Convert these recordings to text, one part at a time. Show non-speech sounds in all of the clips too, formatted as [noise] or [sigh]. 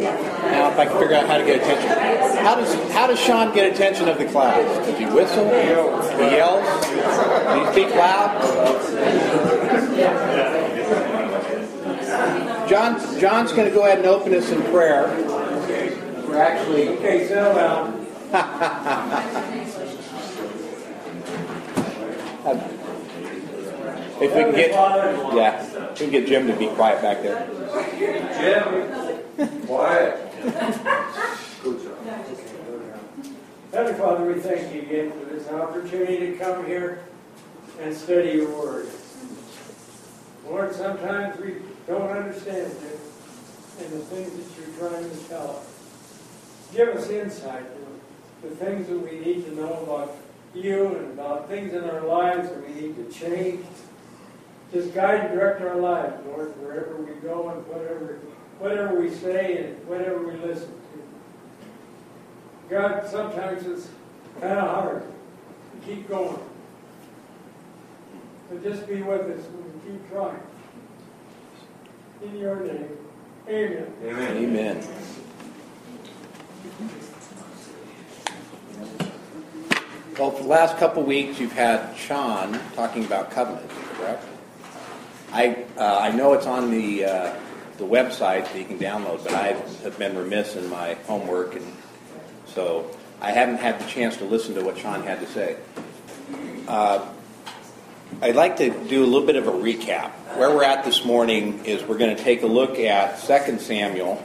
Now, if I can figure out how to get attention, how does how does Sean get attention of the class? Does he whistle? He yells? Does he speak loud? John John's going to go ahead and open us in prayer. We're actually Okay, So down. if we can get yeah, we can get Jim to be quiet back there. Jim, quiet. Good job. Heavenly Father, we thank you again for this opportunity to come here and study your word. Lord, sometimes we don't understand it and the things that you're trying to tell us. Give us insight to the things that we need to know about you and about things in our lives that we need to change. Just guide and direct our lives, Lord, wherever we go and whatever, whatever we say and whatever we listen to. God, sometimes it's kind of hard to keep going. So just be with us and we keep trying. In your name, amen. Amen. Well, for the last couple weeks, you've had Sean talking about covenant, correct? I uh, I know it's on the uh, the website that you can download, but I have been remiss in my homework, and so I haven't had the chance to listen to what Sean had to say. Uh, I'd like to do a little bit of a recap. Where we're at this morning is we're going to take a look at 2 Samuel,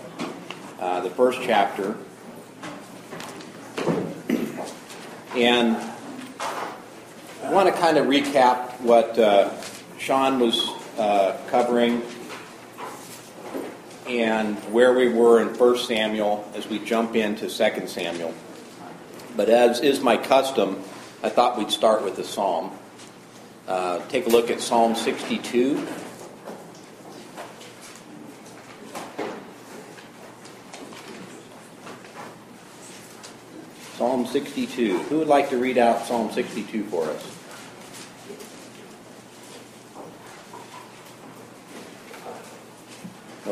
uh, the first chapter. And I want to kind of recap what uh, Sean was uh, covering and where we were in 1 Samuel as we jump into 2 Samuel. But as is my custom, I thought we'd start with the psalm. Uh, take a look at Psalm 62. Psalm 62. Who would like to read out Psalm 62 for us?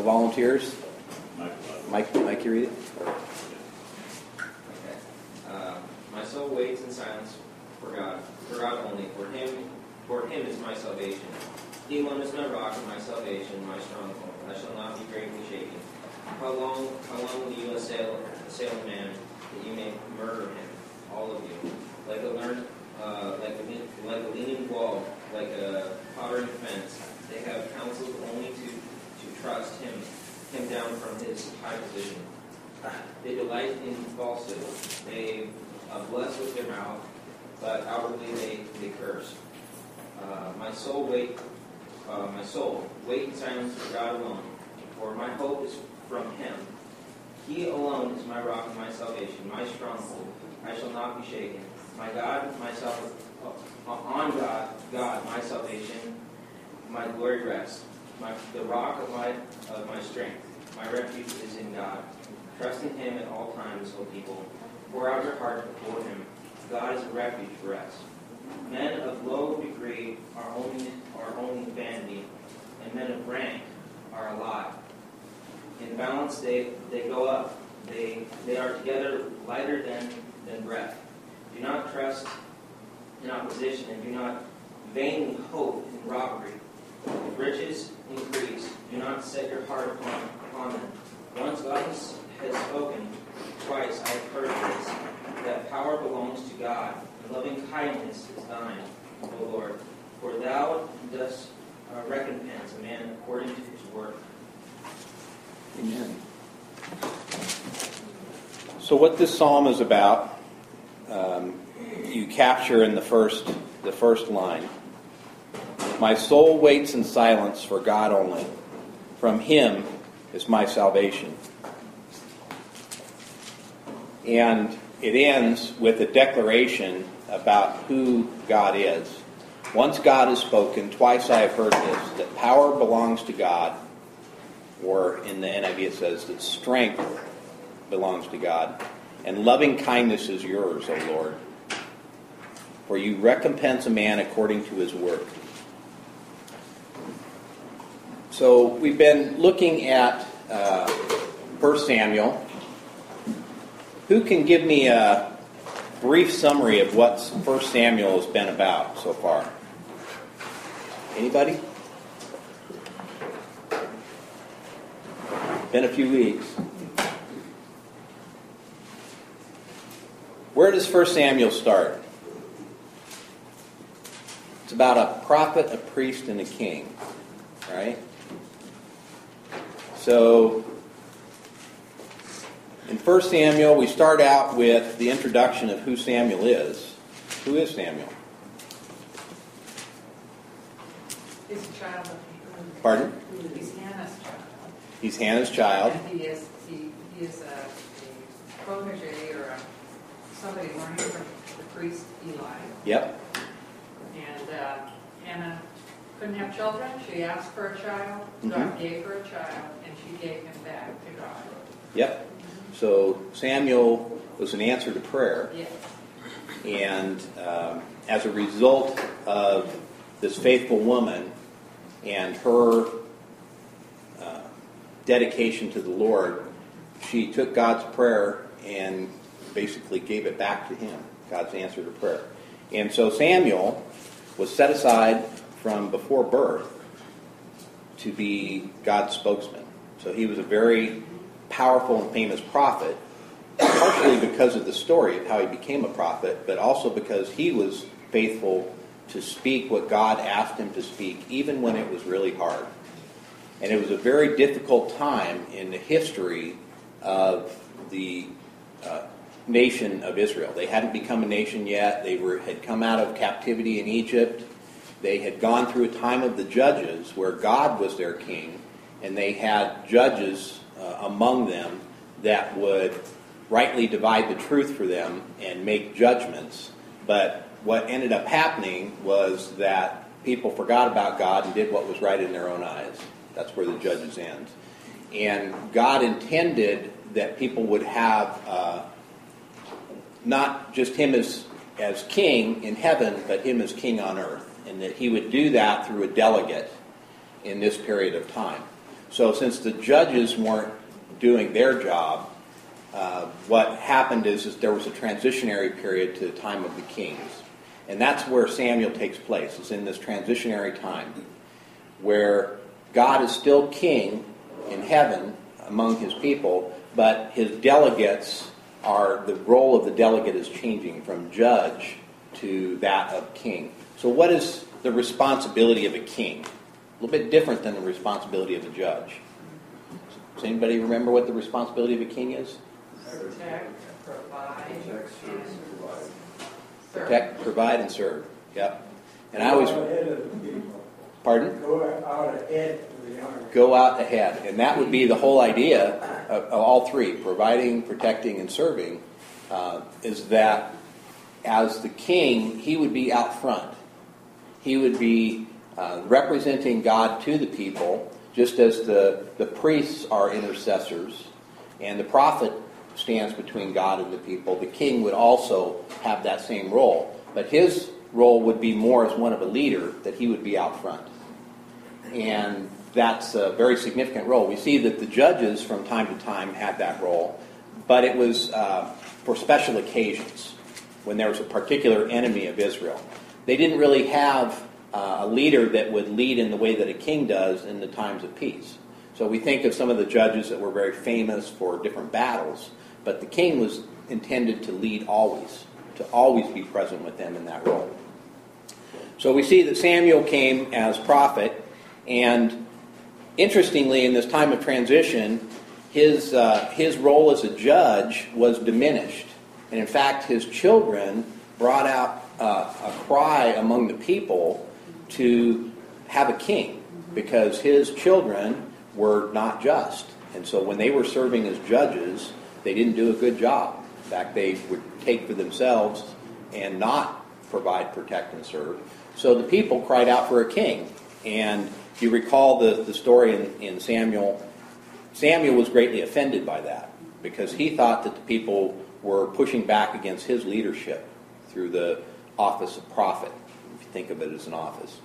Volunteers? Mike, Mike, you read it? Okay. Uh, my soul waits in silence for God, for God only. For Him, for Him is my salvation. He alone is my rock and my salvation, my stronghold. I shall not be greatly shaken. How long, how long will you assail, assail man that you may murder him, all of you, like a learned, uh, like a like a leaning wall, like a tottering fence? They have counseled only to trust him, him down from his high position. They delight in falsehood. They uh, bless with their mouth, but outwardly they, they curse. Uh, my soul wait, uh, my soul wait in silence for God alone, for my hope is from Him. He alone is my rock and my salvation, my stronghold. I shall not be shaken. My God, my sal- uh, on God, God, my salvation, my glory rests. My, the rock of my of my strength. My refuge is in God. Trust in Him at all times, O people. Pour out your heart before Him. God is a refuge for us. Men of low degree are only are only vanity, and men of rank are a lie. In balance, they they go up. They they are together lighter than than breath. Do not trust in opposition, and do not vainly hope in robbery. If riches increase, do not set your heart upon, upon them. Once God has, spoken, twice I have heard this, that power belongs to God, and loving kindness is thine, O Lord. For thou dost uh, recompense a man according to his work. Amen. So, what this psalm is about, um, you capture in the first the first line. My soul waits in silence for God only. From Him is my salvation. And it ends with a declaration about who God is. Once God has spoken, twice I have heard this, that power belongs to God, or in the NIV it says that strength belongs to God, and loving kindness is yours, O Lord. For you recompense a man according to his work. So we've been looking at uh, 1 Samuel. Who can give me a brief summary of what 1 Samuel has been about so far? Anybody? Been a few weeks. Where does 1 Samuel start? It's about a prophet, a priest, and a king, right? So, in 1 Samuel, we start out with the introduction of who Samuel is. Who is Samuel? He's a child of Pardon? He's Hannah's child. He's Hannah's child. And he is, he, he is a, a protege or a, somebody learning from the priest Eli. Yep. And uh, Hannah couldn't have children. She asked for a child. God Mhm. gave her a child, and she gave him back to God. Yep. So Samuel was an answer to prayer. Yes. And um, as a result of this faithful woman and her uh, dedication to the Lord, she took God's prayer and basically gave it back to him, God's answer to prayer. And so Samuel was set aside from before birth to be God's spokesman. So he was a very powerful and famous prophet, partially because of the story of how he became a prophet, but also because he was faithful to speak what God asked him to speak, even when it was really hard. And it was a very difficult time in the history of the uh, nation of Israel. They hadn't become a nation yet. They were, had come out of captivity in Egypt. They had gone through a time of the judges where God was their king, and they had judges uh, among them that would rightly divide the truth for them and make judgments. But what ended up happening was that people forgot about God and did what was right in their own eyes. That's where the judges end. And God intended that people would have uh, not just Him as, as king in heaven, but Him as king on earth. And that He would do that through a delegate in this period of time. So, since the judges weren't doing their job, uh, what happened is, is there was a transitionary period to the time of the kings. And that's where Samuel takes place. It's in this transitionary time where God is still king in heaven among his people, but his delegates are, the role of the delegate is changing from judge to that of king. So, what is the responsibility of a king? A little bit different than the responsibility of a judge. Does anybody remember what the responsibility of a king is? Protect, provide, and serve. Protect, provide, and serve. Yep. And I always, Go ahead of the people. pardon? Go out ahead of the army. Go out ahead. And that would be the whole idea of, of all three providing, protecting, and serving uh, is that as the king, he would be out front. He would be uh, representing God to the people, just as the, the priests are intercessors and the prophet stands between God and the people. The king would also have that same role. But his role would be more as one of a leader, that he would be out front. And that's a very significant role. We see that the judges from time to time had that role, but it was uh, for special occasions when there was a particular enemy of Israel. They didn't really have uh, a leader that would lead in the way that a king does in the times of peace. So we think of some of the judges that were very famous for different battles, but the king was intended to lead always, to always be present with them in that role. So we see that Samuel came as prophet, and interestingly, in this time of transition, his, uh, his role as a judge was diminished. And in fact, his children brought out uh, a cry among the people to have a king because his children were not just. And so when they were serving as judges, they didn't do a good job. In fact, they would take for themselves and not provide, protect, and serve. So the people cried out for a king. And you recall the, the story in, in Samuel, Samuel was greatly offended by that because he thought that the people were pushing back against his leadership through the office of prophet, if you think of it as an office.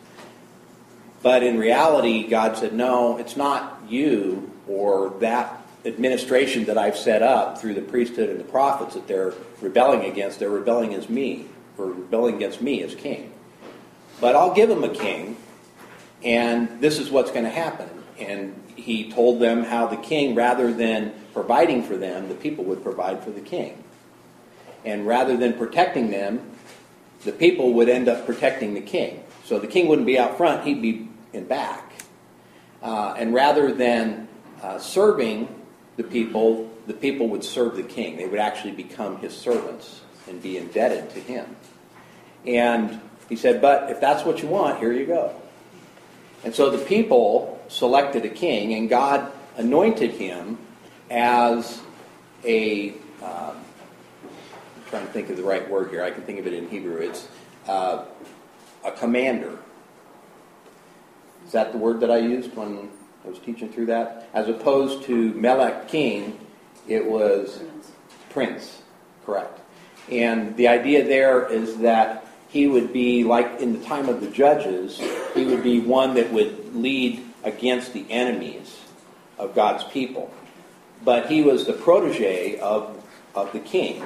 But in reality, God said, no, it's not you or that administration that I've set up through the priesthood and the prophets that they're rebelling against. They're rebelling against me, or rebelling against me as king. But I'll give them a king, and this is what's going to happen. And he told them how the king, rather than providing for them, the people would provide for the king. And rather than protecting them, the people would end up protecting the king. So the king wouldn't be out front, he'd be in back. Uh, and rather than uh, serving the people, the people would serve the king. They would actually become his servants and be indebted to him. And he said, But if that's what you want, here you go. And so the people selected a king, and God anointed him as a. Uh, trying to think of the right word here. I can think of it in Hebrew. It's uh, a commander. Is that the word that I used when I was teaching through that? As opposed to Melech king, it was prince. Correct. And the idea there is that he would be like in the time of the judges, he would be one that would lead against the enemies of God's people. But he was the protege of, of the king.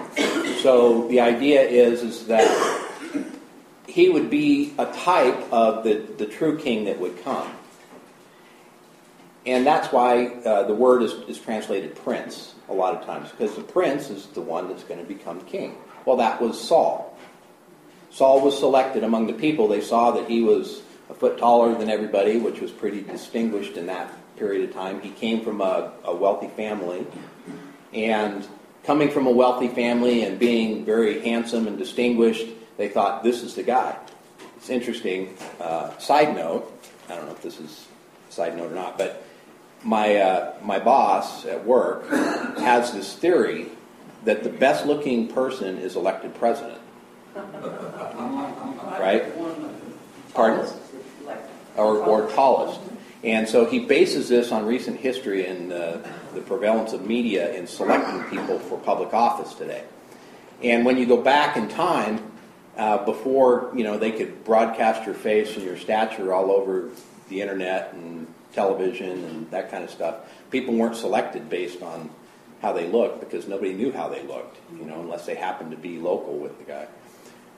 So the idea is, is that he would be a type of the, the true king that would come. And that's why uh, the word is, is translated prince a lot of times, because the prince is the one that's going to become king. Well, that was Saul. Saul was selected among the people. They saw that he was a foot taller than everybody, which was pretty distinguished in that period of time. He came from a, a wealthy family. And coming from a wealthy family and being very handsome and distinguished, they thought, this is the guy. It's interesting. Uh, side note, I don't know if this is a side note or not, but my, uh, my boss at work has this theory that the best looking person is elected president. Right? Pardon? Or, or tallest. And so he bases this on recent history and uh, the prevalence of media in selecting people for public office today. And when you go back in time, uh, before you know they could broadcast your face and your stature all over the internet and television and that kind of stuff, people weren't selected based on how they looked because nobody knew how they looked, you know, unless they happened to be local with the guy.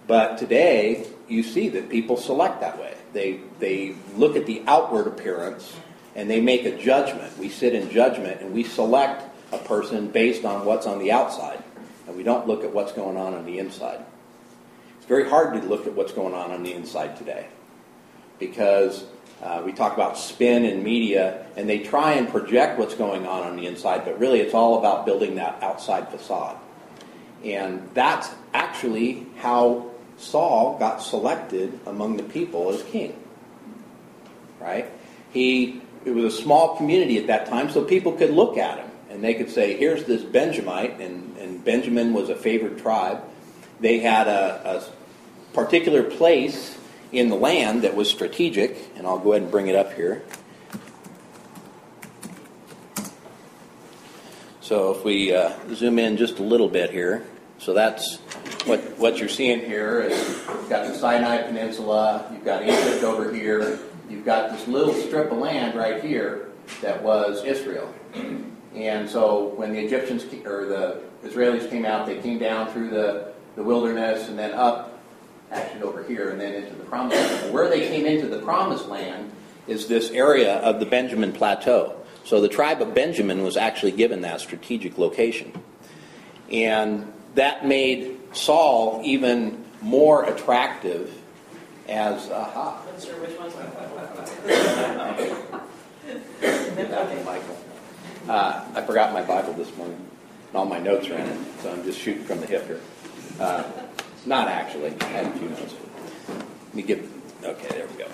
But today, you see that people select that way. They, they look at the outward appearance and they make a judgment. We sit in judgment and we select a person based on what's on the outside. And we don't look at what's going on on the inside. It's very hard to look at what's going on on the inside today because uh, we talk about spin in media and they try and project what's going on on the inside, but really it's all about building that outside facade. And that's actually how Saul got selected among the people as king. Right? He it was a small community at that time, so people could look at him and they could say, "Here's this Benjamite," and, and Benjamin was a favored tribe. They had a, a particular place in the land that was strategic, and I'll go ahead and bring it up here. So if we uh, zoom in just a little bit here, so that's what, what you're seeing here is you've got the Sinai Peninsula, you've got Egypt over here, you've got this little strip of land right here that was Israel. And so when the Egyptians or the Israelis came out, they came down through the, the wilderness and then up, actually over here, and then into the promised land. Where they came into the promised land is this area of the Benjamin Plateau. So the tribe of Benjamin was actually given that strategic location. And that made Saul even more attractive as aha. Not Michael. Uh, I forgot my Bible this morning, and all my notes are in it, so I'm just shooting from the hip here. Uh, not actually. I had a few notes. Let me give. Okay, there we go.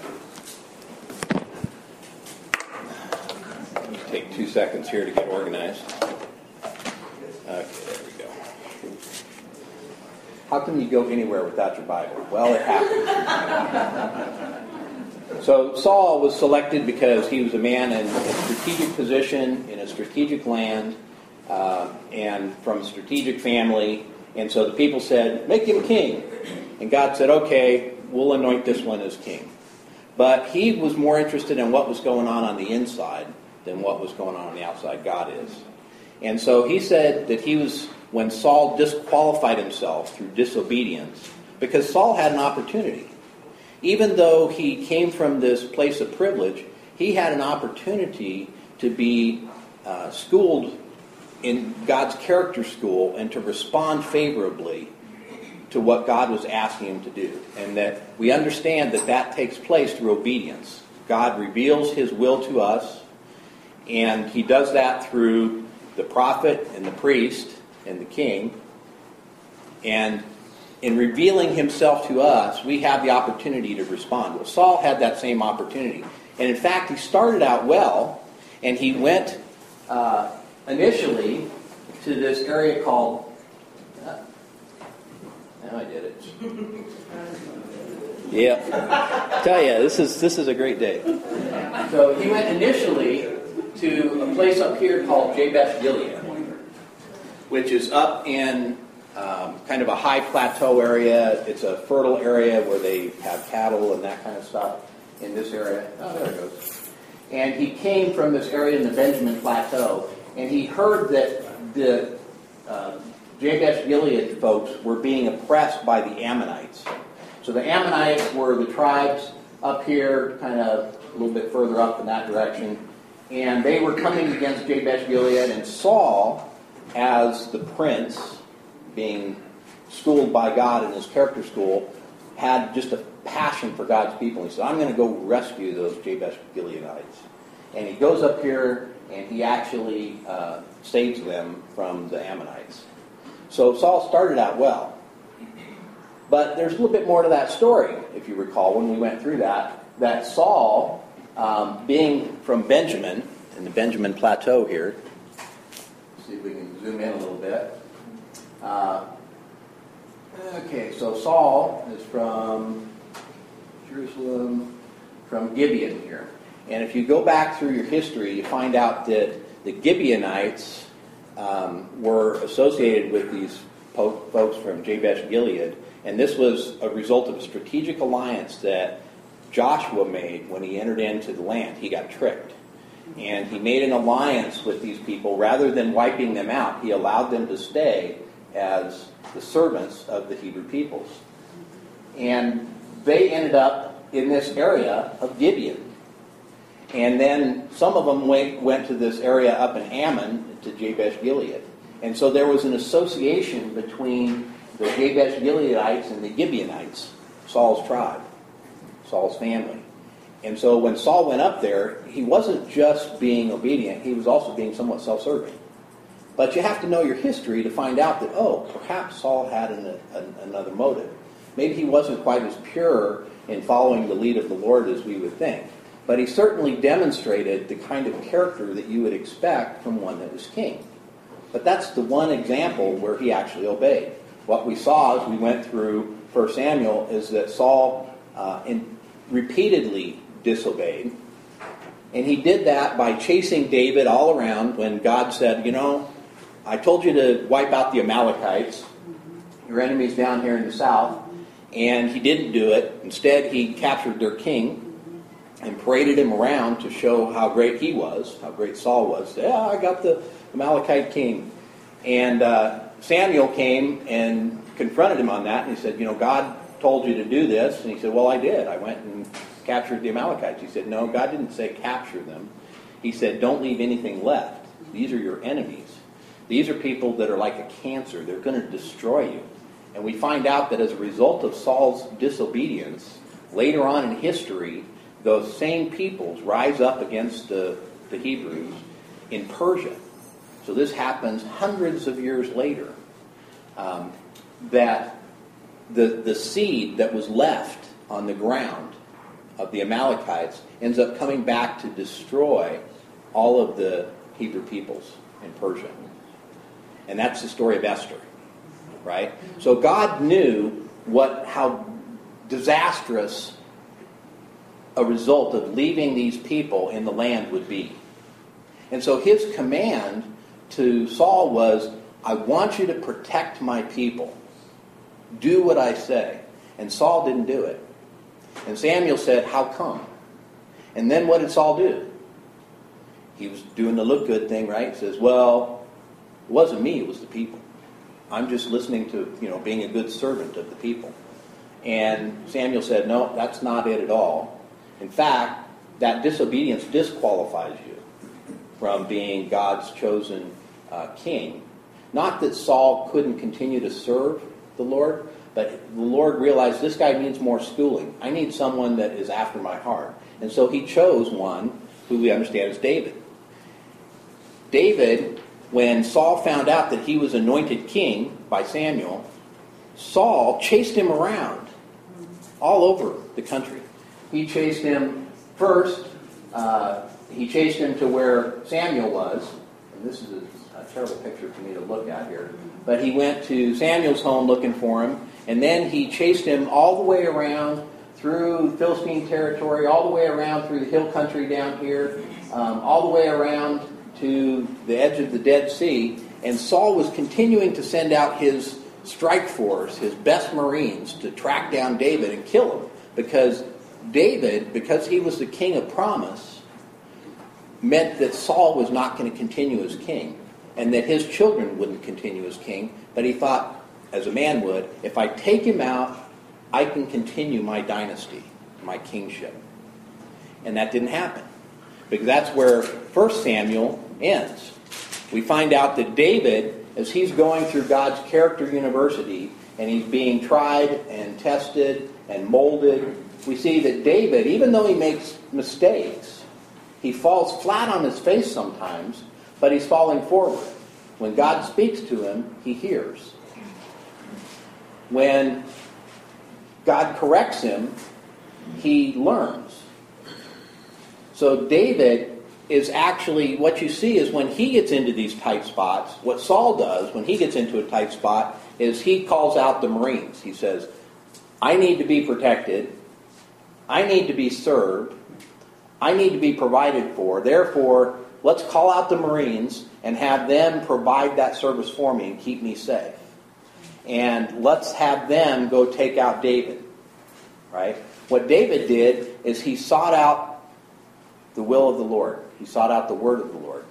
Take two seconds here to get organized. Okay, there we go. How can you go anywhere without your Bible? Well, it happens. So Saul was selected because he was a man in a strategic position in a strategic land uh, and from a strategic family. And so the people said, "Make him king." And God said, "Okay, we'll anoint this one as king." But he was more interested in what was going on on the inside than what was going on on the outside. God is. And so he said that he was, when Saul disqualified himself through disobedience, because Saul had an opportunity. Even though he came from this place of privilege, he had an opportunity to be uh, schooled in God's character school and to respond favorably to what God was asking him to do. And that we understand that that takes place through obedience. God reveals his will to us, and he does that through the prophet and the priest and the king. And in revealing himself to us, we have the opportunity to respond. Well, Saul had that same opportunity. And in fact, he started out well, and he went uh, initially to this area called. Uh, now I did it. [laughs] yeah. Tell you, this is this is a great day. So he went initially to a place up here called Jabesh Gilead, which is up in um, kind of a high plateau area. It's a fertile area where they have cattle and that kind of stuff in this area. Oh, there it goes. And he came from this area in the Benjamin Plateau, and he heard that the uh, Jabesh Gilead folks were being oppressed by the Ammonites. So the Ammonites were the tribes up here, kind of a little bit further up in that direction, and they were coming against Jabesh Gilead, and Saul, as the prince, being schooled by God in his character school, had just a passion for God's people. He said, I'm going to go rescue those Jabesh Gileadites. And he goes up here and he actually uh, saves them from the Ammonites. So Saul started out well. But there's a little bit more to that story, if you recall, when we went through that. That Saul, um, being from Benjamin, in the Benjamin Plateau here, see if we can zoom in a little bit. Uh, okay, so Saul is from Jerusalem, from Gibeon here. And if you go back through your history, you find out that the Gibeonites um, were associated with these po- folks from Jabesh Gilead. And this was a result of a strategic alliance that Joshua made when he entered into the land. He got tricked. And he made an alliance with these people. Rather than wiping them out, he allowed them to stay as the servants of the Hebrew peoples. And they ended up in this area of Gibeon. And then some of them went, went to this area up in Ammon, to Jabesh Gilead. And so there was an association between the Jabesh Gileadites and the Gibeonites, Saul's tribe, Saul's family. And so when Saul went up there, he wasn't just being obedient, he was also being somewhat self serving. But you have to know your history to find out that, oh, perhaps Saul had an, an, another motive. Maybe he wasn't quite as pure in following the lead of the Lord as we would think. But he certainly demonstrated the kind of character that you would expect from one that was king. But that's the one example where he actually obeyed. What we saw as we went through 1 Samuel is that Saul uh, in, repeatedly disobeyed. And he did that by chasing David all around when God said, You know, I told you to wipe out the Amalekites, your enemies down here in the south. And he didn't do it. Instead, he captured their king and paraded him around to show how great he was, how great Saul was. Yeah, I got the Amalekite king. And uh, Samuel came and confronted him on that, and he said, You know, God told you to do this. And he said, Well, I did. I went and captured the Amalekites. He said, No, God didn't say capture them. He said, Don't leave anything left. These are your enemies. These are people that are like a cancer, they're going to destroy you. And we find out that as a result of Saul's disobedience, later on in history, those same peoples rise up against the, the Hebrews in Persia. So this happens hundreds of years later. Um, that the, the seed that was left on the ground of the Amalekites ends up coming back to destroy all of the Hebrew peoples in Persia. And that's the story of Esther, right? So God knew what how disastrous a result of leaving these people in the land would be. And so his command to Saul was, I want you to protect my people. Do what I say. And Saul didn't do it. And Samuel said, How come? And then what did Saul do? He was doing the look good thing, right? He says, Well, It wasn't me, it was the people. I'm just listening to, you know, being a good servant of the people. And Samuel said, No, that's not it at all. In fact, that disobedience disqualifies you from being God's chosen uh, king. Not that Saul couldn't continue to serve the Lord, but the Lord realized this guy needs more schooling. I need someone that is after my heart. And so he chose one who we understand is David. David, when Saul found out that he was anointed king by Samuel, Saul chased him around all over the country. He chased him first, uh, he chased him to where Samuel was. And this is a, a terrible picture for me to look at here. But he went to Samuel's home looking for him, and then he chased him all the way around through Philistine territory, all the way around through the hill country down here, um, all the way around to the edge of the Dead Sea. And Saul was continuing to send out his strike force, his best Marines, to track down David and kill him. Because David, because he was the king of promise, meant that Saul was not going to continue as king and that his children wouldn't continue as king. But he thought, as a man would, if I take him out, I can continue my dynasty, my kingship. And that didn't happen. Because that's where 1 Samuel ends. We find out that David, as he's going through God's character university and he's being tried and tested and molded, we see that David, even though he makes mistakes, he falls flat on his face sometimes, but he's falling forward. When God speaks to him, he hears. When God corrects him, he learns. So David is actually, what you see is when he gets into these tight spots, what Saul does when he gets into a tight spot is he calls out the Marines. He says, I need to be protected. I need to be served. I need to be provided for. Therefore, let's call out the Marines and have them provide that service for me and keep me safe. And let's have them go take out David. Right? What David did is he sought out the will of the Lord. He sought out the word of the Lord.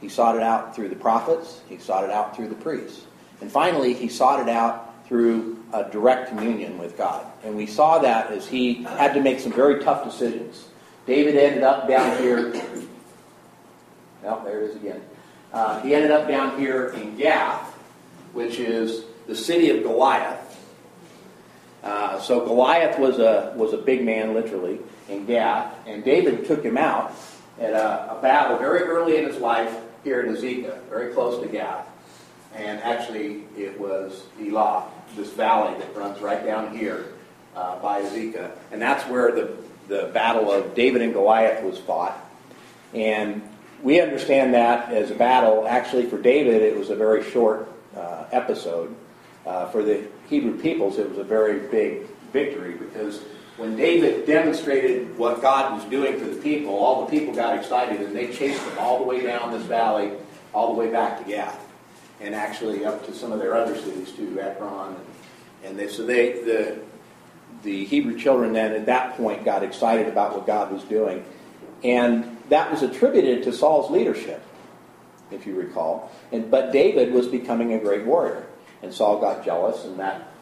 He sought it out through the prophets. He sought it out through the priests. And finally, he sought it out through a direct communion with God. And we saw that as he had to make some very tough decisions. David ended up down here. Well, there it is again. Uh, he ended up down here in Gath, which is the city of Goliath. Uh, so Goliath was a was a big man, literally, in Gath, and David took him out at a, a battle very early in his life here in Azekah, very close to Gath. And actually, it was Elah, this valley that runs right down here uh, by Azekah, and that's where the the battle of David and Goliath was fought. And we understand that as a battle. Actually, for David, it was a very short uh, episode. Uh, for the Hebrew peoples, it was a very big victory because when David demonstrated what God was doing for the people, all the people got excited and they chased him all the way down this valley, all the way back to Gath, and actually up to some of their other cities too, Ekron, and, and they, so they the the Hebrew children then at that point got excited about what God was doing, and that was attributed to Saul's leadership, if you recall. And but David was becoming a great warrior, and Saul got jealous, and that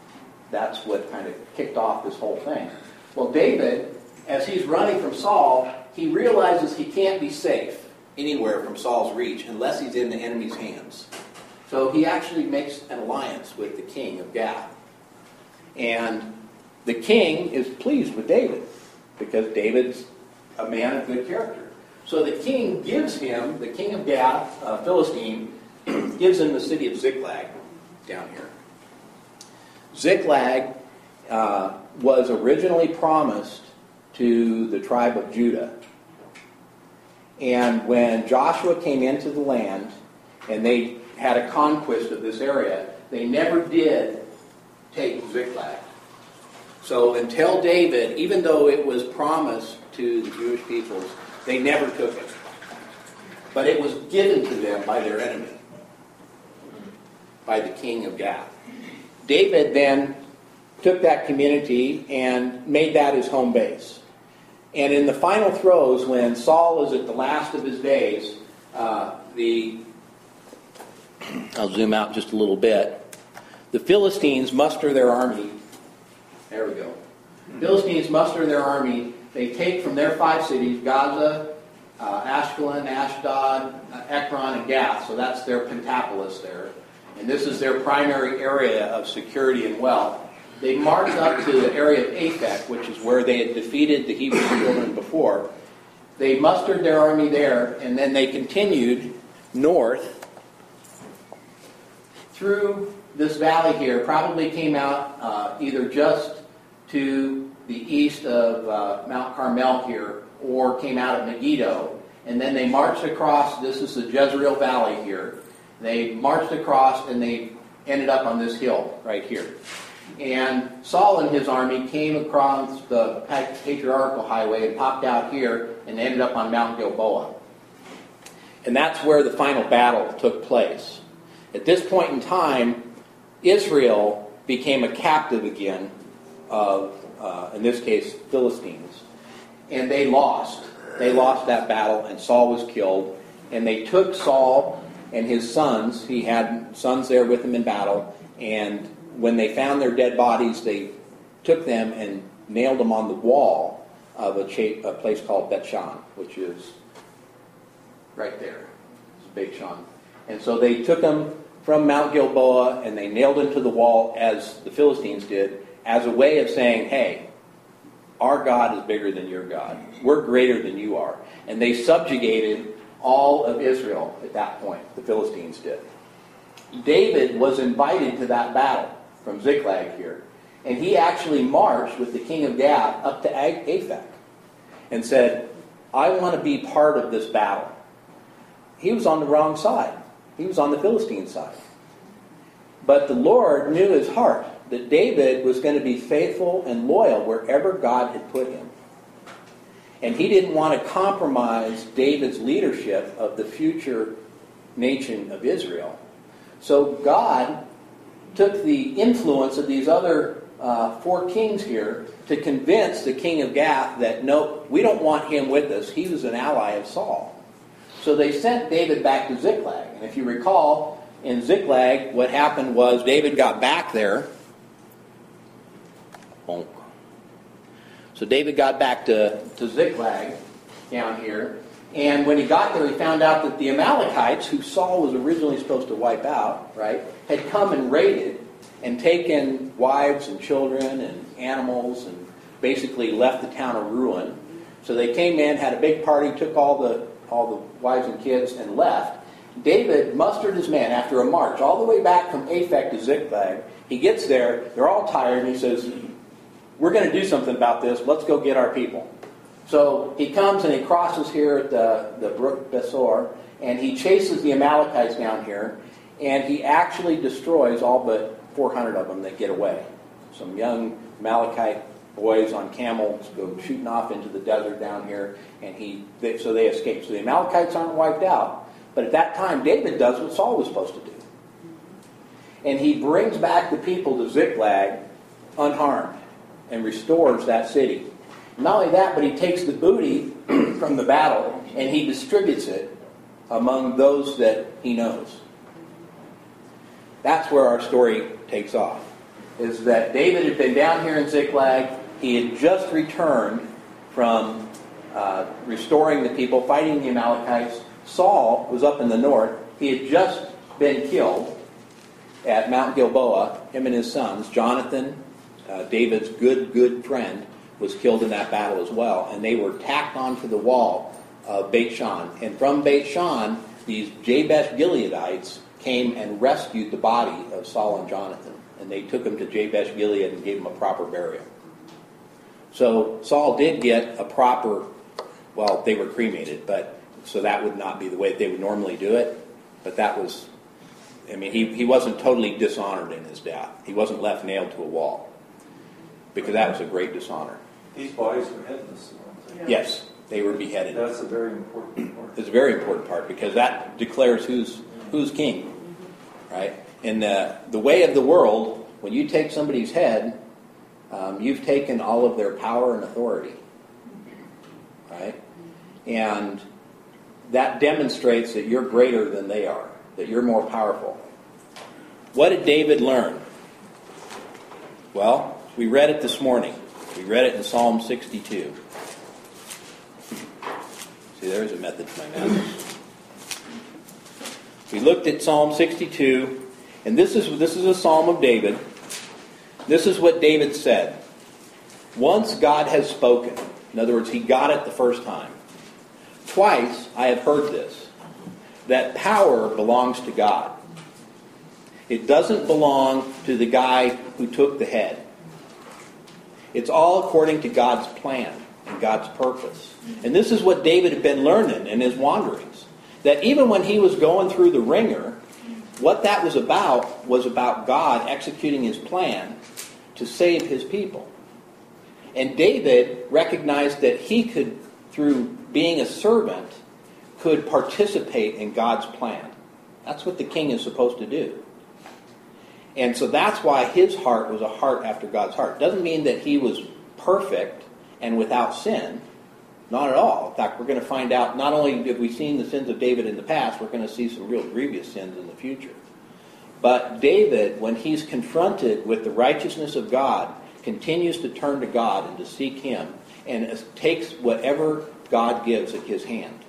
that's what kind of kicked off this whole thing. Well, David, as he's running from Saul, he realizes he can't be safe anywhere from Saul's reach unless he's in the enemy's hands. So he actually makes an alliance with the king of Gath. And the king is pleased with David because David's a man of good character. So the king gives him, the king of Gath, uh, Philistine, [clears throat] gives him the city of Ziklag down here. Ziklag uh, was originally promised to the tribe of Judah. And when Joshua came into the land and they had a conquest of this area, they never did take Ziklag. So until David, even though it was promised to the Jewish peoples, they never took it. But it was given to them by their enemy, by the king of Gath. David then took that community and made that his home base. And in the final throes, when Saul is at the last of his days, uh, the I'll zoom out just a little bit. The Philistines muster their army. There we go. Philistines muster their army. They take from their five cities Gaza, uh, Ashkelon, Ashdod, uh, Ekron, and Gath. So that's their pentapolis there. And this is their primary area of security and wealth. They marched up to the area of Aphek, which is where they had defeated the Hebrew [coughs] children before. They mustered their army there, and then they continued north through this valley here. Probably came out uh, either just to the east of uh, Mount Carmel here, or came out of Megiddo, and then they marched across. This is the Jezreel Valley here. They marched across, and they ended up on this hill right here. And Saul and his army came across the patriarchal highway and popped out here and ended up on Mount Gilboa. And that's where the final battle took place. At this point in time, Israel became a captive again of, uh, in this case, Philistines. And they lost. They lost that battle, and Saul was killed. And they took Saul and his sons, he had sons there with him in battle, and when they found their dead bodies, they took them and nailed them on the wall of a, cha- a place called Bethshan, which is right there. It's. And so they took them from Mount Gilboa and they nailed them to the wall as the Philistines did, as a way of saying, hey, our God is bigger than your God. We're greater than you are. And they subjugated all of Israel at that point, the Philistines did. David was invited to that battle from Ziklag here. And he actually marched with the king of Gath up to Aphek and said, I want to be part of this battle. He was on the wrong side. He was on the Philistine side. But the Lord knew his heart that David was going to be faithful and loyal wherever God had put him. And he didn't want to compromise David's leadership of the future nation of Israel. So God took the influence of these other uh, four kings here to convince the king of Gath that no, we don't want him with us. He was an ally of Saul. So they sent David back to Ziklag. And if you recall, in Ziklag, what happened was David got back there. So David got back to, to Ziklag down here. And when he got there, he found out that the Amalekites, who Saul was originally supposed to wipe out, right, had come and raided and taken wives and children and animals and basically left the town a ruin. So they came in, had a big party, took all the all the wives and kids, and left. David mustered his men after a march all the way back from Aphek to Ziklag. He gets there, they're all tired, and he says, We're going to do something about this. Let's go get our people. So he comes and he crosses here at the, the brook Besor, and he chases the Amalekites down here, and he actually destroys all but 400 of them that get away. Some young Amalekite boys on camels go shooting off into the desert down here, and he they, so they escape. So the Amalekites aren't wiped out, but at that time David does what Saul was supposed to do, and he brings back the people to Ziklag unharmed and restores that city. Not only that, but he takes the booty [clears throat] from the battle and he distributes it among those that he knows. That's where our story takes off. Is that David had been down here in Ziklag. He had just returned from uh, restoring the people, fighting the Amalekites. Saul was up in the north. He had just been killed at Mount Gilboa, him and his sons. Jonathan, uh, David's good, good friend, was killed in that battle as well. And they were tacked onto the wall of Beit Shan. And from Beit Shan, these Jabesh Gileadites came and rescued the body of Saul and Jonathan. And they took him to Jabesh Gilead and gave him a proper burial. So Saul did get a proper, well, they were cremated, but so that would not be the way they would normally do it. But that was, I mean, he, he wasn't totally dishonored in his death. He wasn't left nailed to a wall because that was a great dishonor. These bodies were headless. Yes, they were beheaded. That's a very important part. It's a very important part because that declares who's who's king, right? In the the way of the world, when you take somebody's head, um, you've taken all of their power and authority, right? And that demonstrates that you're greater than they are, that you're more powerful. What did David learn? Well, we read it this morning. We read it in Psalm 62. See, there's a method to my madness. We looked at Psalm 62, and this is, this is a psalm of David. This is what David said. Once God has spoken, in other words, he got it the first time. Twice I have heard this that power belongs to God. It doesn't belong to the guy who took the head. It's all according to God's plan and God's purpose. And this is what David had been learning in his wanderings. That even when he was going through the wringer, what that was about was about God executing his plan to save his people. And David recognized that he could, through being a servant, could participate in God's plan. That's what the king is supposed to do. And so that's why his heart was a heart after God's heart. Doesn't mean that he was perfect and without sin. Not at all. In fact, we're going to find out not only have we seen the sins of David in the past, we're going to see some real grievous sins in the future. But David, when he's confronted with the righteousness of God, continues to turn to God and to seek him and takes whatever God gives at his hand.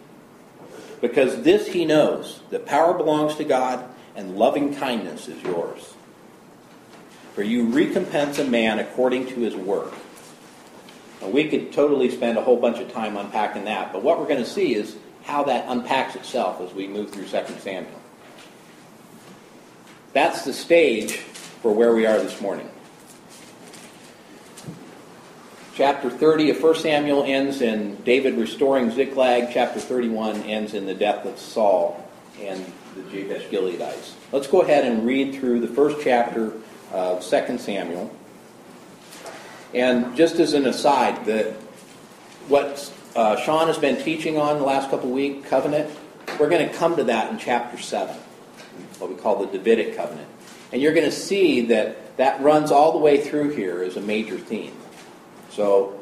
Because this he knows that power belongs to God and loving kindness is yours. For you recompense a man according to his work. Now, we could totally spend a whole bunch of time unpacking that, but what we're going to see is how that unpacks itself as we move through 2 Samuel. That's the stage for where we are this morning. Chapter 30 of 1 Samuel ends in David restoring Ziklag. Chapter 31 ends in the death of Saul and the Jabesh Gileadites. Let's go ahead and read through the first chapter of 2 Samuel. And just as an aside, that what uh, Sean has been teaching on the last couple of weeks, covenant, we're going to come to that in chapter 7, what we call the Davidic covenant. And you're going to see that that runs all the way through here as a major theme. So,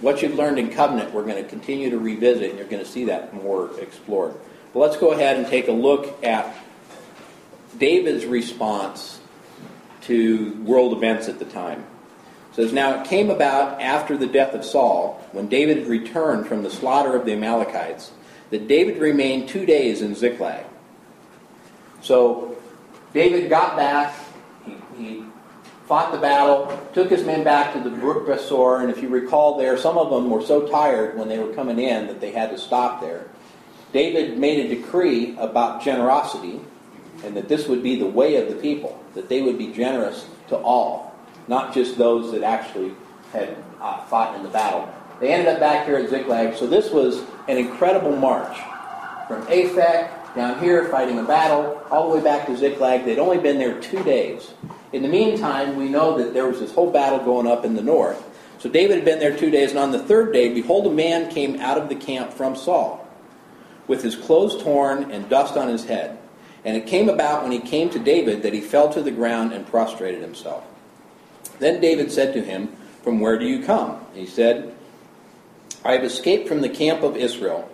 what you've learned in covenant, we're going to continue to revisit, and you're going to see that more explored. But let's go ahead and take a look at David's response to world events at the time. It says, Now it came about after the death of Saul, when David had returned from the slaughter of the Amalekites, that David remained two days in Ziklag. So David got back, he, he fought the battle, took his men back to the brook Besor, and if you recall there, some of them were so tired when they were coming in that they had to stop there. David made a decree about generosity, and that this would be the way of the people, that they would be generous to all, not just those that actually had uh, fought in the battle. They ended up back here at Ziklag, so this was an incredible march from Aphek down here fighting a battle all the way back to Ziklag. They'd only been there two days. In the meantime, we know that there was this whole battle going up in the north. So David had been there two days, and on the third day, behold, a man came out of the camp from Saul, with his clothes torn and dust on his head. And it came about when he came to David that he fell to the ground and prostrated himself. Then David said to him, From where do you come? He said, I have escaped from the camp of Israel.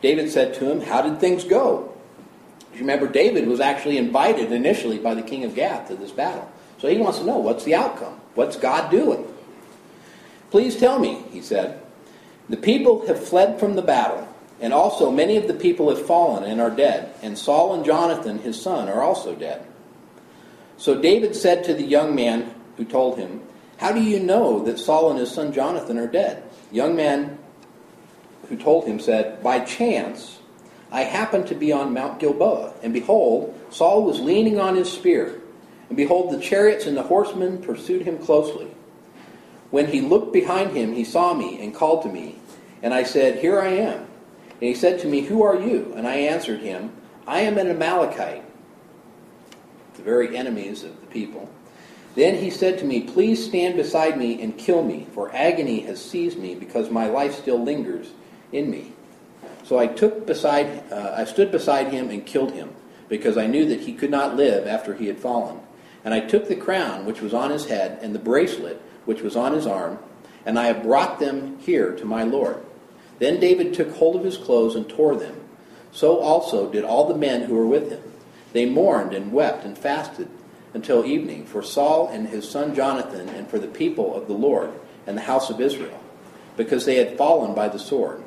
David said to him, How did things go? You remember, David was actually invited initially by the king of Gath to this battle. So he wants to know what's the outcome? What's God doing? Please tell me, he said. The people have fled from the battle, and also many of the people have fallen and are dead, and Saul and Jonathan, his son, are also dead. So David said to the young man who told him, How do you know that Saul and his son Jonathan are dead? The young man who told him said, By chance, I happened to be on Mount Gilboa, and behold, Saul was leaning on his spear, and behold, the chariots and the horsemen pursued him closely. When he looked behind him, he saw me and called to me, and I said, Here I am. And he said to me, Who are you? And I answered him, I am an Amalekite, the very enemies of the people. Then he said to me, Please stand beside me and kill me, for agony has seized me because my life still lingers in me. So I took beside, uh, I stood beside him and killed him, because I knew that he could not live after he had fallen. And I took the crown which was on his head and the bracelet which was on his arm, and I have brought them here to my Lord. Then David took hold of his clothes and tore them. So also did all the men who were with him. They mourned and wept and fasted until evening for Saul and his son Jonathan and for the people of the Lord and the house of Israel, because they had fallen by the sword.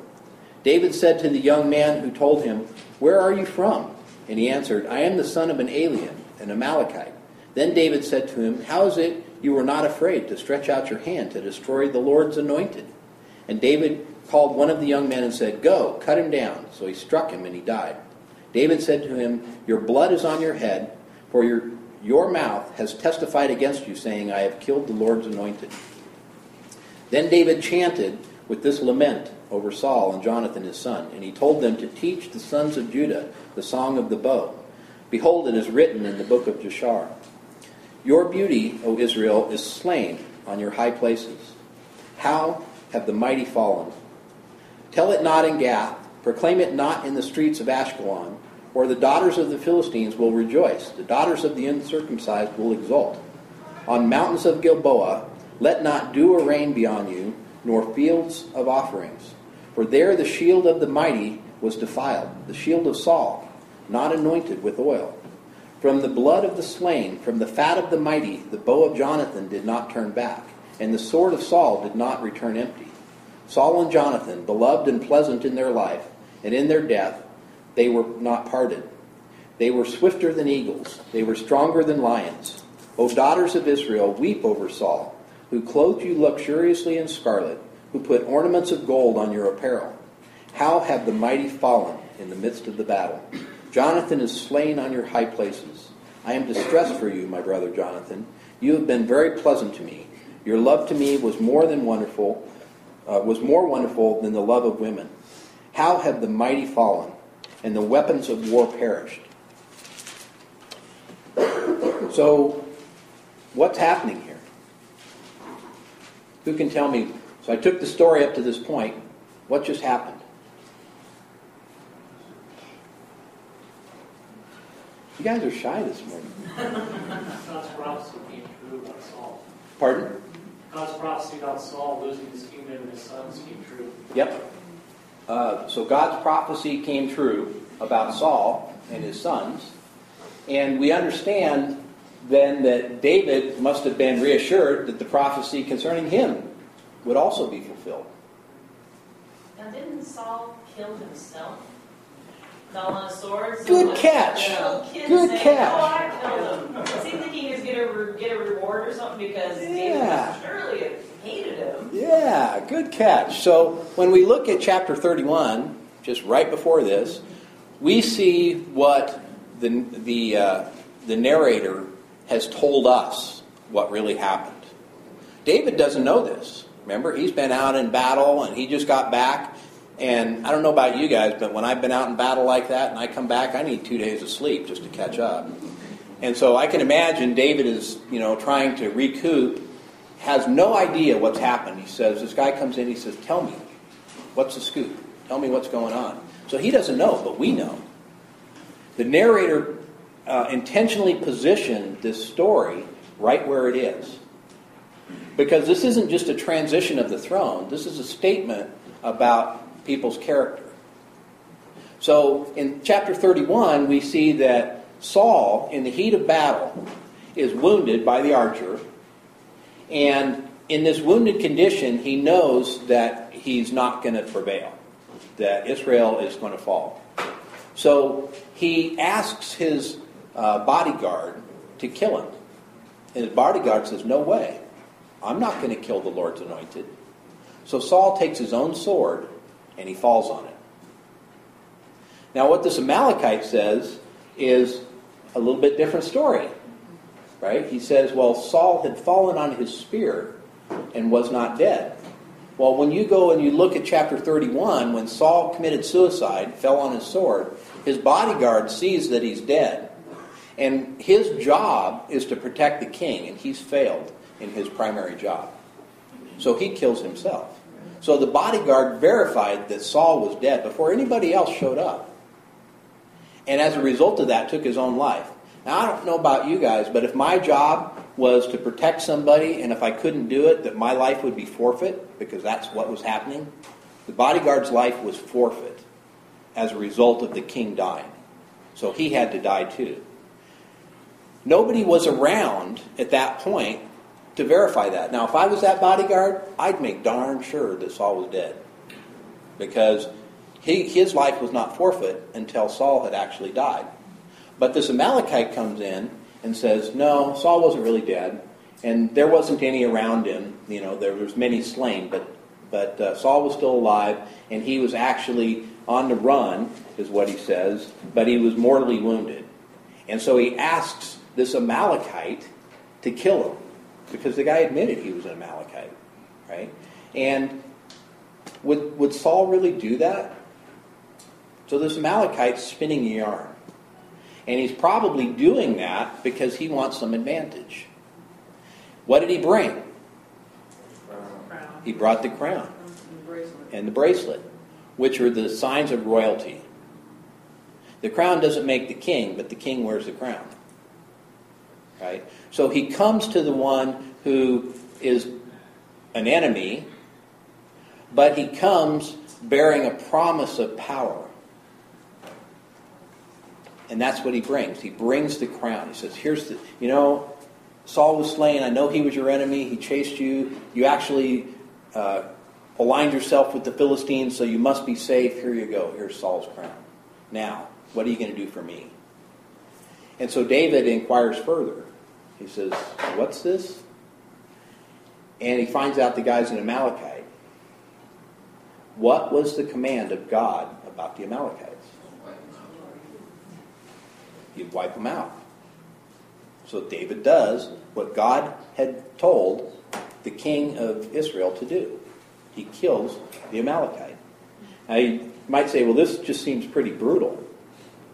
David said to the young man who told him, Where are you from? And he answered, I am the son of an alien, an Amalekite. Then David said to him, How is it you were not afraid to stretch out your hand to destroy the Lord's anointed? And David called one of the young men and said, Go, cut him down. So he struck him and he died. David said to him, Your blood is on your head, for your, your mouth has testified against you, saying, I have killed the Lord's anointed. Then David chanted with this lament over Saul and Jonathan his son, and he told them to teach the sons of Judah the song of the bow. Behold, it is written in the book of Jashar. Your beauty, O Israel, is slain on your high places. How have the mighty fallen? Tell it not in Gath, proclaim it not in the streets of Ashkelon, or the daughters of the Philistines will rejoice, the daughters of the uncircumcised will exult. On mountains of Gilboa, let not dew or rain be on you, nor fields of offerings. For there the shield of the mighty was defiled, the shield of Saul, not anointed with oil. From the blood of the slain, from the fat of the mighty, the bow of Jonathan did not turn back, and the sword of Saul did not return empty. Saul and Jonathan, beloved and pleasant in their life, and in their death, they were not parted. They were swifter than eagles, they were stronger than lions. O daughters of Israel, weep over Saul, who clothed you luxuriously in scarlet, who put ornaments of gold on your apparel. How have the mighty fallen in the midst of the battle? Jonathan is slain on your high places. I am distressed for you, my brother Jonathan. You have been very pleasant to me. Your love to me was more than wonderful, uh, was more wonderful than the love of women. How have the mighty fallen, and the weapons of war perished? So, what's happening here? Who can tell me? So I took the story up to this point. What just happened? You guys are shy this morning. God's prophecy came true about Saul. Pardon? God's prophecy about Saul losing his kingdom and his sons came true. Yep. Uh, so God's prophecy came true about Saul and his sons. And we understand then that David must have been reassured that the prophecy concerning him would also be fulfilled. Now, didn't Saul kill himself? Fell on a sword? So Good like, catch. Good saying, catch. Oh, I killed him. Is he was going to get a reward or something because David Yeah. have hated him? Yeah, good catch. So when we look at chapter 31, just right before this, we see what the, the, uh, the narrator has told us what really happened. David doesn't know this. Remember, he's been out in battle and he just got back. And I don't know about you guys, but when I've been out in battle like that and I come back, I need two days of sleep just to catch up. And so I can imagine David is, you know, trying to recoup, has no idea what's happened. He says, this guy comes in, he says, tell me, what's the scoop? Tell me what's going on. So he doesn't know, but we know. The narrator uh, intentionally positioned this story right where it is. Because this isn't just a transition of the throne, this is a statement about people's character. So in chapter 31, we see that Saul, in the heat of battle, is wounded by the archer. And in this wounded condition, he knows that he's not going to prevail, that Israel is going to fall. So he asks his uh, bodyguard to kill him. And his bodyguard says, No way. I'm not going to kill the Lord's anointed. So Saul takes his own sword and he falls on it. Now, what this Amalekite says is a little bit different story. Right? He says, Well, Saul had fallen on his spear and was not dead. Well, when you go and you look at chapter 31, when Saul committed suicide, fell on his sword, his bodyguard sees that he's dead. And his job is to protect the king, and he's failed in his primary job. So he kills himself. So the bodyguard verified that Saul was dead before anybody else showed up. And as a result of that, took his own life. Now, I don't know about you guys, but if my job was to protect somebody, and if I couldn't do it, that my life would be forfeit, because that's what was happening, the bodyguard's life was forfeit as a result of the king dying. So he had to die too. Nobody was around at that point to verify that. Now, if I was that bodyguard, I'd make darn sure that Saul was dead. Because he, his life was not forfeit until Saul had actually died. But this Amalekite comes in and says, no, Saul wasn't really dead. And there wasn't any around him. You know, there was many slain, but, but uh, Saul was still alive, and he was actually on the run, is what he says, but he was mortally wounded. And so he asks this Amalekite to kill him because the guy admitted he was an Amalekite, right? And would, would Saul really do that? So this Amalekite's spinning a yarn. And he's probably doing that because he wants some advantage. What did he bring? Crown. He brought the crown And bracelet. and the bracelet, which are the signs of royalty. The crown doesn't make the king, but the king wears the crown. Right? So he comes to the one who is an enemy, but he comes bearing a promise of power. And that's what he brings. He brings the crown. He says, Here's the, you know, Saul was slain. I know he was your enemy. He chased you. You actually uh, aligned yourself with the Philistines, so you must be safe. Here you go. Here's Saul's crown. Now, what are you going to do for me? And so David inquires further. He says, What's this? And he finds out the guy's an Amalekite. What was the command of God about the Amalekites? You'd wipe them out. So David does what God had told the king of Israel to do. He kills the Amalekite. Now you might say, well, this just seems pretty brutal.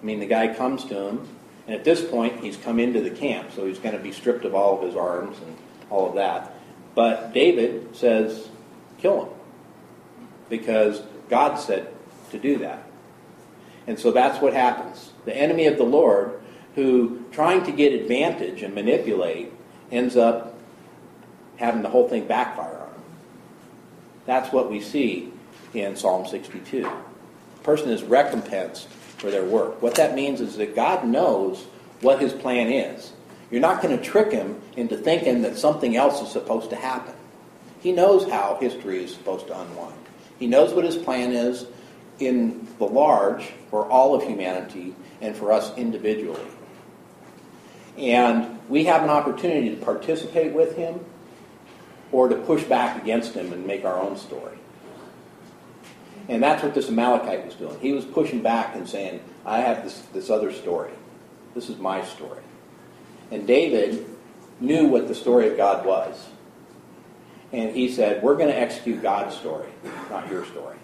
I mean, the guy comes to him, and at this point, he's come into the camp, so he's going to be stripped of all of his arms and all of that. But David says, kill him. Because God said to do that. And so that's what happens. The enemy of the Lord, who, trying to get advantage and manipulate, ends up having the whole thing backfire on him. That's what we see in Psalm 62. The person is recompensed for their work. What that means is that God knows what his plan is. You're not going to trick him into thinking that something else is supposed to happen. He knows how history is supposed to unwind. He knows what his plan is in the large for all of humanity and for us individually. And we have an opportunity to participate with him or to push back against him and make our own story. And that's what this Amalekite was doing. He was pushing back and saying, I have this, this other story. This is my story. And David knew what the story of God was. And he said, We're going to execute God's story, not your story.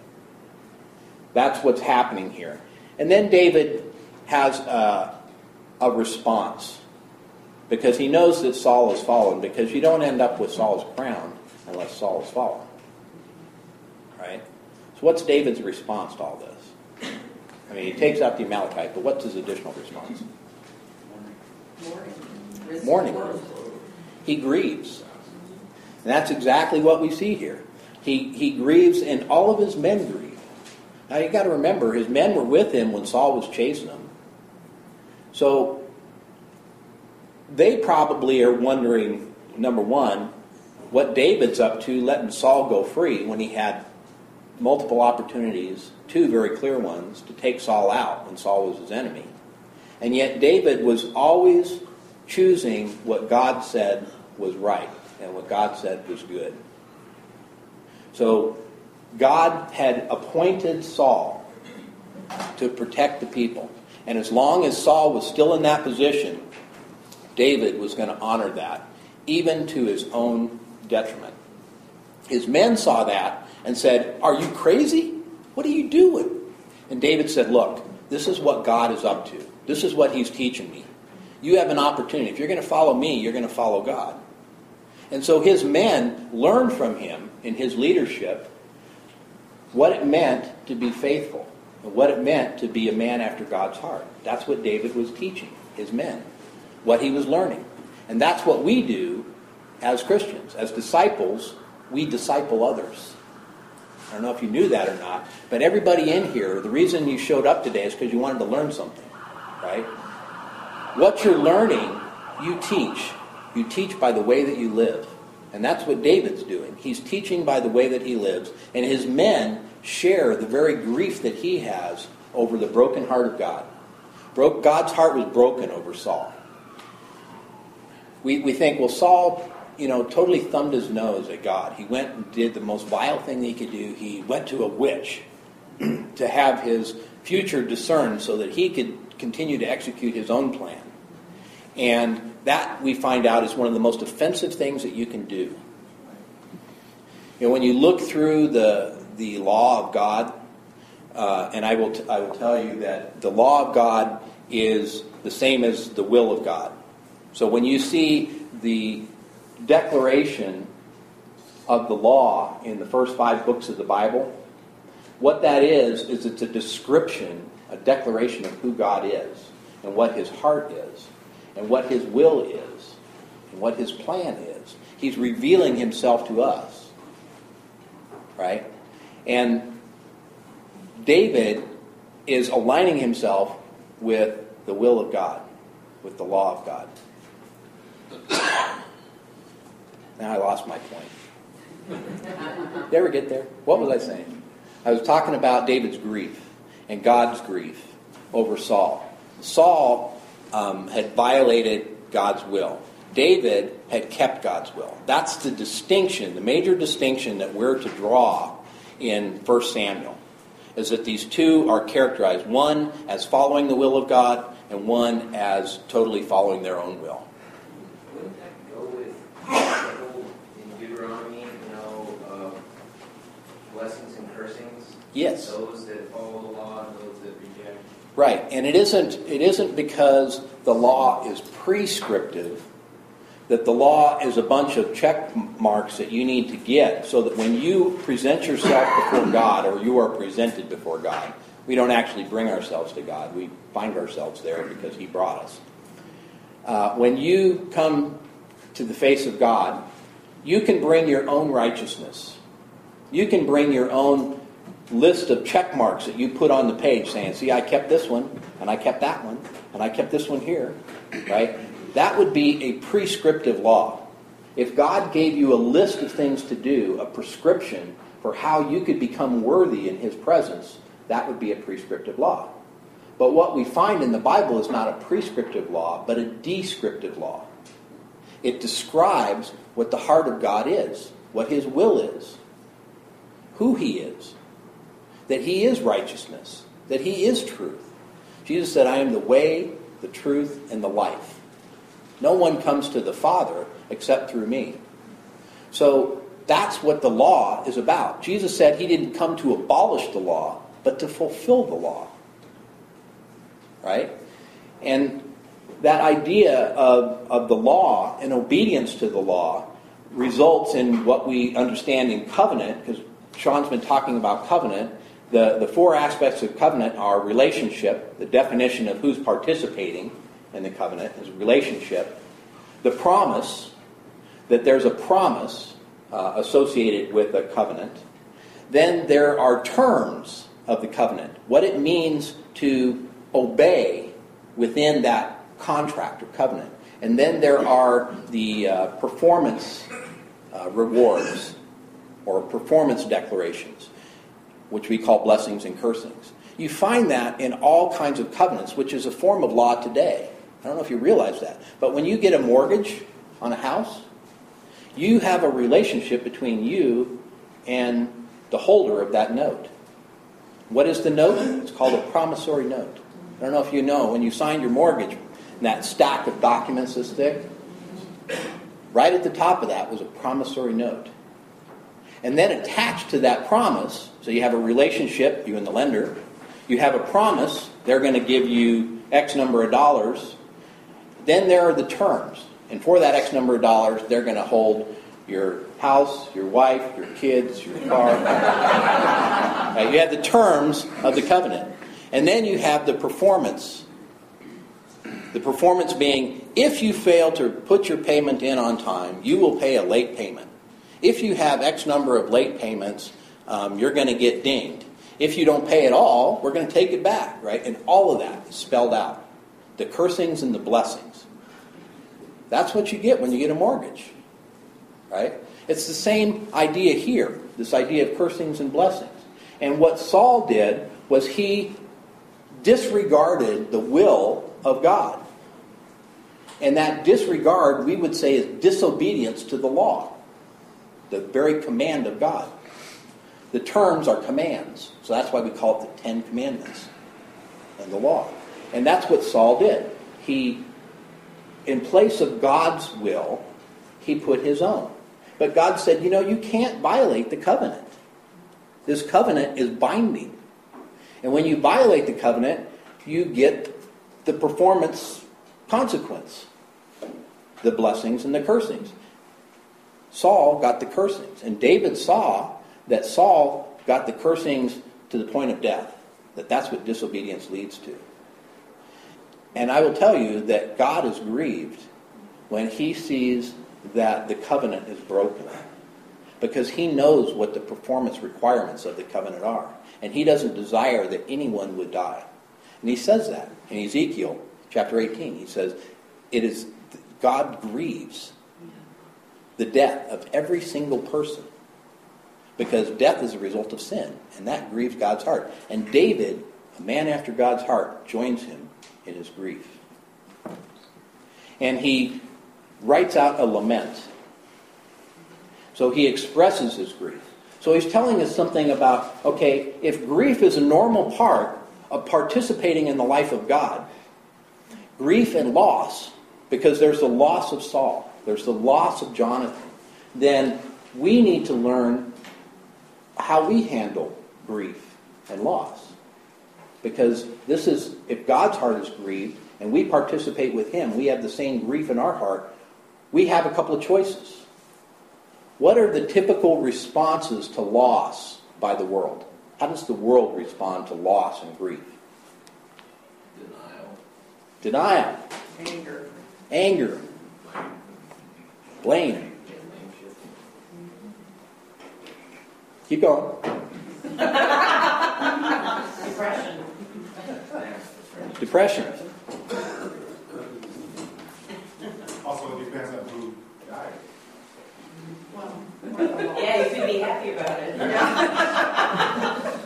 That's what's happening here. And then David has a, a response because he knows that Saul has fallen, because you don't end up with Saul's crown unless Saul has fallen. Right? So, what's David's response to all this? I mean, he takes out the Amalekite, but what's his additional response? Mourning. Mourning. He grieves. And that's exactly what we see here. He, he grieves, and all of his men grieve. Now, you got to remember, his men were with him when Saul was chasing him. So, they probably are wondering, number one, what David's up to letting Saul go free when he had multiple opportunities, two very clear ones, to take Saul out when Saul was his enemy. And yet David was always choosing what God said was right and what God said was good. So God had appointed Saul to protect the people. And as long as Saul was still in that position, David was going to honor that, even to his own detriment. His men saw that and said, Are you crazy? What are you doing? And David said, Look, this is what God is up to. This is what he's teaching me. You have an opportunity. If you're going to follow me, you're going to follow God. And so his men learned from him in his leadership what it meant to be faithful and what it meant to be a man after God's heart. That's what David was teaching his men, what he was learning. And that's what we do as Christians. As disciples, we disciple others. I don't know if you knew that or not, but everybody in here, the reason you showed up today is because you wanted to learn something, right? What you're learning you teach. You teach by the way that you live. And that's what David's doing. He's teaching by the way that he lives. And his men share the very grief that he has over the broken heart of God. God's heart was broken over Saul. We, we think, well, Saul, you know, totally thumbed his nose at God. He went and did the most vile thing he could do. He went to a witch [clears throat] to have his future discerned so that he could continue to execute his own plan. And that, we find out, is one of the most offensive things that you can do. You know, when you look through the, the law of God, uh, and I will, t- I will tell you that the law of God is the same as the will of God. So when you see the declaration of the law in the first five books of the Bible, what that is, is it's a description, a declaration of who God is, and what his heart is, and what his will is, and what his plan is. He's revealing himself to us. Right? And David is aligning himself with the will of God, with the law of God. Now I lost my point. Did ever get there? What was I saying? I was talking about David's grief and God's grief over Saul. Saul um, had violated God's will. David had kept God's will. That's the distinction, the major distinction that we're to draw in 1 Samuel, is that these two are characterized one as following the will of God and one as totally following their own will. Wouldn't that go with in Deuteronomy, you know, uh, blessings and cursings? Yes. Those that follow the law and those that reject. Right, and it isn't it isn't because the law is prescriptive that the law is a bunch of check marks that you need to get so that when you present yourself before God or you are presented before God, we don't actually bring ourselves to God. We find ourselves there because He brought us. Uh, when you come to the face of God, you can bring your own righteousness. You can bring your own list of check marks that you put on the page saying, see, I kept this one, and I kept that one, and I kept this one here, right? That would be a prescriptive law. If God gave you a list of things to do, a prescription for how you could become worthy in His presence, that would be a prescriptive law. But what we find in the Bible is not a prescriptive law, but a descriptive law. It describes what the heart of God is, what His will is, who He is, that He is righteousness, that He is truth. Jesus said, I am the way, the truth, and the life. No one comes to the Father except through me. So that's what the law is about. Jesus said he didn't come to abolish the law, but to fulfill the law. Right? And that idea of, of the law and obedience to the law results in what we understand in covenant, because Sean's been talking about covenant, the, the four aspects of covenant are relationship, the definition of who's participating in the covenant is relationship, the promise, that there's a promise uh, associated with a covenant. Then there are terms of the covenant, what it means to obey within that contract or covenant. And then there are the uh, performance uh, rewards or performance declarations which we call blessings and cursings. You find that in all kinds of covenants, which is a form of law today. I don't know if you realize that. But when you get a mortgage on a house, you have a relationship between you and the holder of that note. What is the note? It's called a promissory note. I don't know if you know, when you signed your mortgage, that stack of documents this thick, right at the top of that was a promissory note. And then attached to that promise, so you have a relationship, you and the lender, you have a promise, they're going to give you X number of dollars. Then there are the terms. And for that X number of dollars, they're going to hold your house, your wife, your kids, your car. [laughs] right? You have the terms of the covenant. And then you have the performance. The performance being if you fail to put your payment in on time, you will pay a late payment. If you have X number of late payments, um, you're going to get dinged. If you don't pay at all, we're going to take it back, right? And all of that is spelled out the cursings and the blessings. That's what you get when you get a mortgage. Right? It's the same idea here, this idea of cursings and blessings. And what Saul did was he disregarded the will of God. And that disregard, we would say, is disobedience to the law, the very command of God. The terms are commands. So that's why we call it the Ten Commandments and the law. And that's what Saul did. He, in place of God's will, he put his own. But God said, you know, you can't violate the covenant. This covenant is binding. And when you violate the covenant, you get the performance consequence the blessings and the cursings. Saul got the cursings, and David saw that Saul got the cursings to the point of death, that that's what disobedience leads to. And I will tell you that God is grieved when he sees that the covenant is broken because he knows what the performance requirements of the covenant are. And he doesn't desire that anyone would die. And he says that in Ezekiel chapter 18. He says, It is God grieves the death of every single person because death is a result of sin, and that grieves God's heart. And David, a man after God's heart, joins him in his grief. And he writes out a lament. So he expresses his grief. So he's telling us something about okay, if grief is a normal part of participating in the life of God, grief and loss because there's the loss of Saul, there's the loss of Jonathan, then we need to learn how we handle grief and loss. Because this is, if God's heart is grieved and we participate with Him, we have the same grief in our heart, we have a couple of choices. What are the typical responses to loss by the world? How does the world respond to loss and grief? Denial. Denial, Anger. anger, blame. Get blame shifting. Keep going. Depression. Depression. Also, it depends on who died. Yeah, you could be happy about it. [laughs]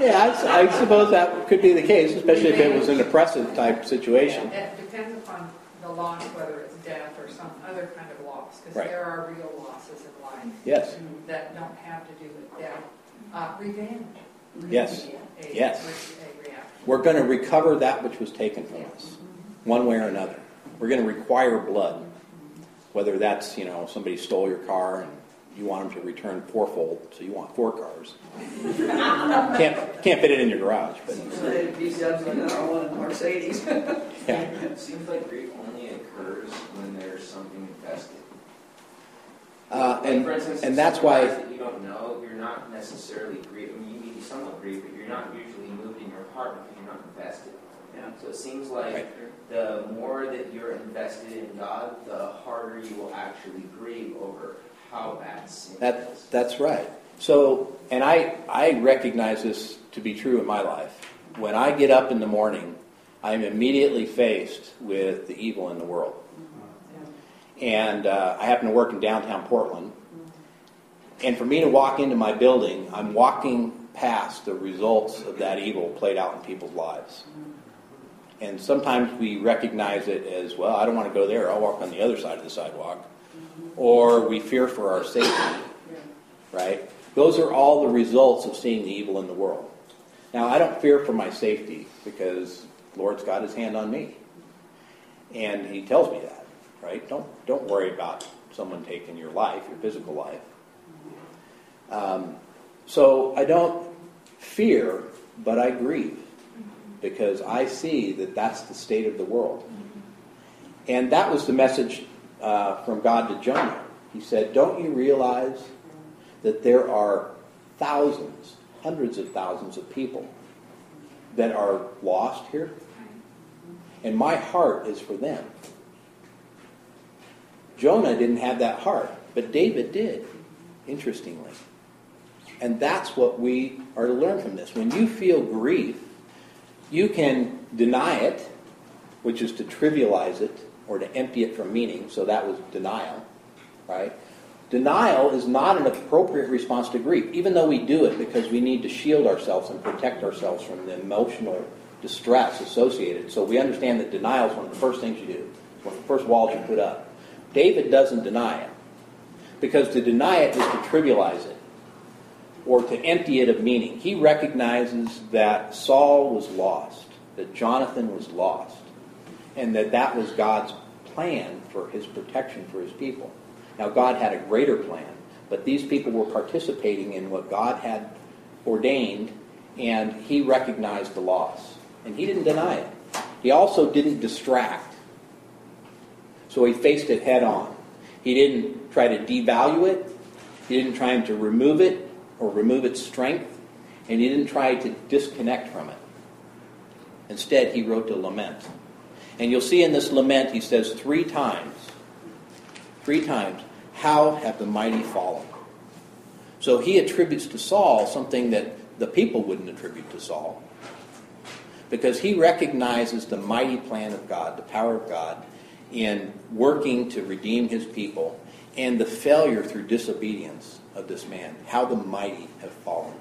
Yeah, I, I suppose that could be the case, especially if it was an oppressive type situation. It depends upon the loss, whether it's death or some other kind of loss, because Right. there are real losses in life Yes. that don't have to do with death. Uh, revenge. Yes. A- Yes. A reaction. We're going to recover that which was taken from us, one way or another. We're going to require blood, whether that's you know somebody stole your car and you want them to return fourfold, so you want four cars. [laughs] can't can't fit it in your garage, but Mercedes. yeah, It [laughs] seems like grief only occurs when there's something invested. Uh, Like, and for instance, and that's somebody why that you don't know, you're not necessarily grieved. I mean, you may be somewhat grieved, but you're not usually moved in your heart because you're not invested. Yeah. So it seems like Right. the more that you're invested in God, the harder you will actually grieve over how bad sin That, is. that's right. So, and I, I recognize this to be true in my life. When I get up in the morning, I'm immediately faced with the evil in the world. And uh, I happen to work in downtown Portland. And for me to walk into my building, I'm walking past the results of that evil played out in people's lives. And sometimes we recognize it as, well, I don't want to go there. I'll walk on the other side of the sidewalk. Or we fear for our safety right? Those are all the results of seeing the evil in the world. Now, I don't fear for my safety because Lord's got his hand on me. And he tells me that, right? Don't, don't worry about someone taking your life, your physical life. Um, so I don't fear, but I grieve because I see that that's the state of the world. And that was the message uh, from God to Jonah. He said, Don't you realize that there are thousands, hundreds of thousands of people that are lost here? And my heart is for them. Jonah didn't have that heart, but David did, interestingly. And that's what we are to learn from this. When you feel grief, you can deny it, which is to trivialize it or to empty it from meaning, so that was denial, right? Denial is not an appropriate response to grief, even though we do it because we need to shield ourselves and protect ourselves from the emotional distress associated. So we understand that denial is one of the first things you do, one of the first walls you put up. David doesn't deny it because to deny it is to trivialize it or to empty it of meaning. He recognizes that Saul was lost, that Jonathan was lost, and that that was God's plan for his protection for his people. Now, God had a greater plan, but these people were participating in what God had ordained, and he recognized the loss. And he didn't deny it. He also didn't distract. So he faced it head on. He didn't try to devalue it, he didn't try to remove it or remove its strength, and he didn't try to disconnect from it. Instead, he wrote a lament. And you'll see in this lament, he says three times, three times, how have the mighty fallen? So he attributes to Saul something that the people wouldn't attribute to Saul. Because he recognizes the mighty plan of God, the power of God, in working to redeem his people, and the failure through disobedience of this man. How the mighty have fallen.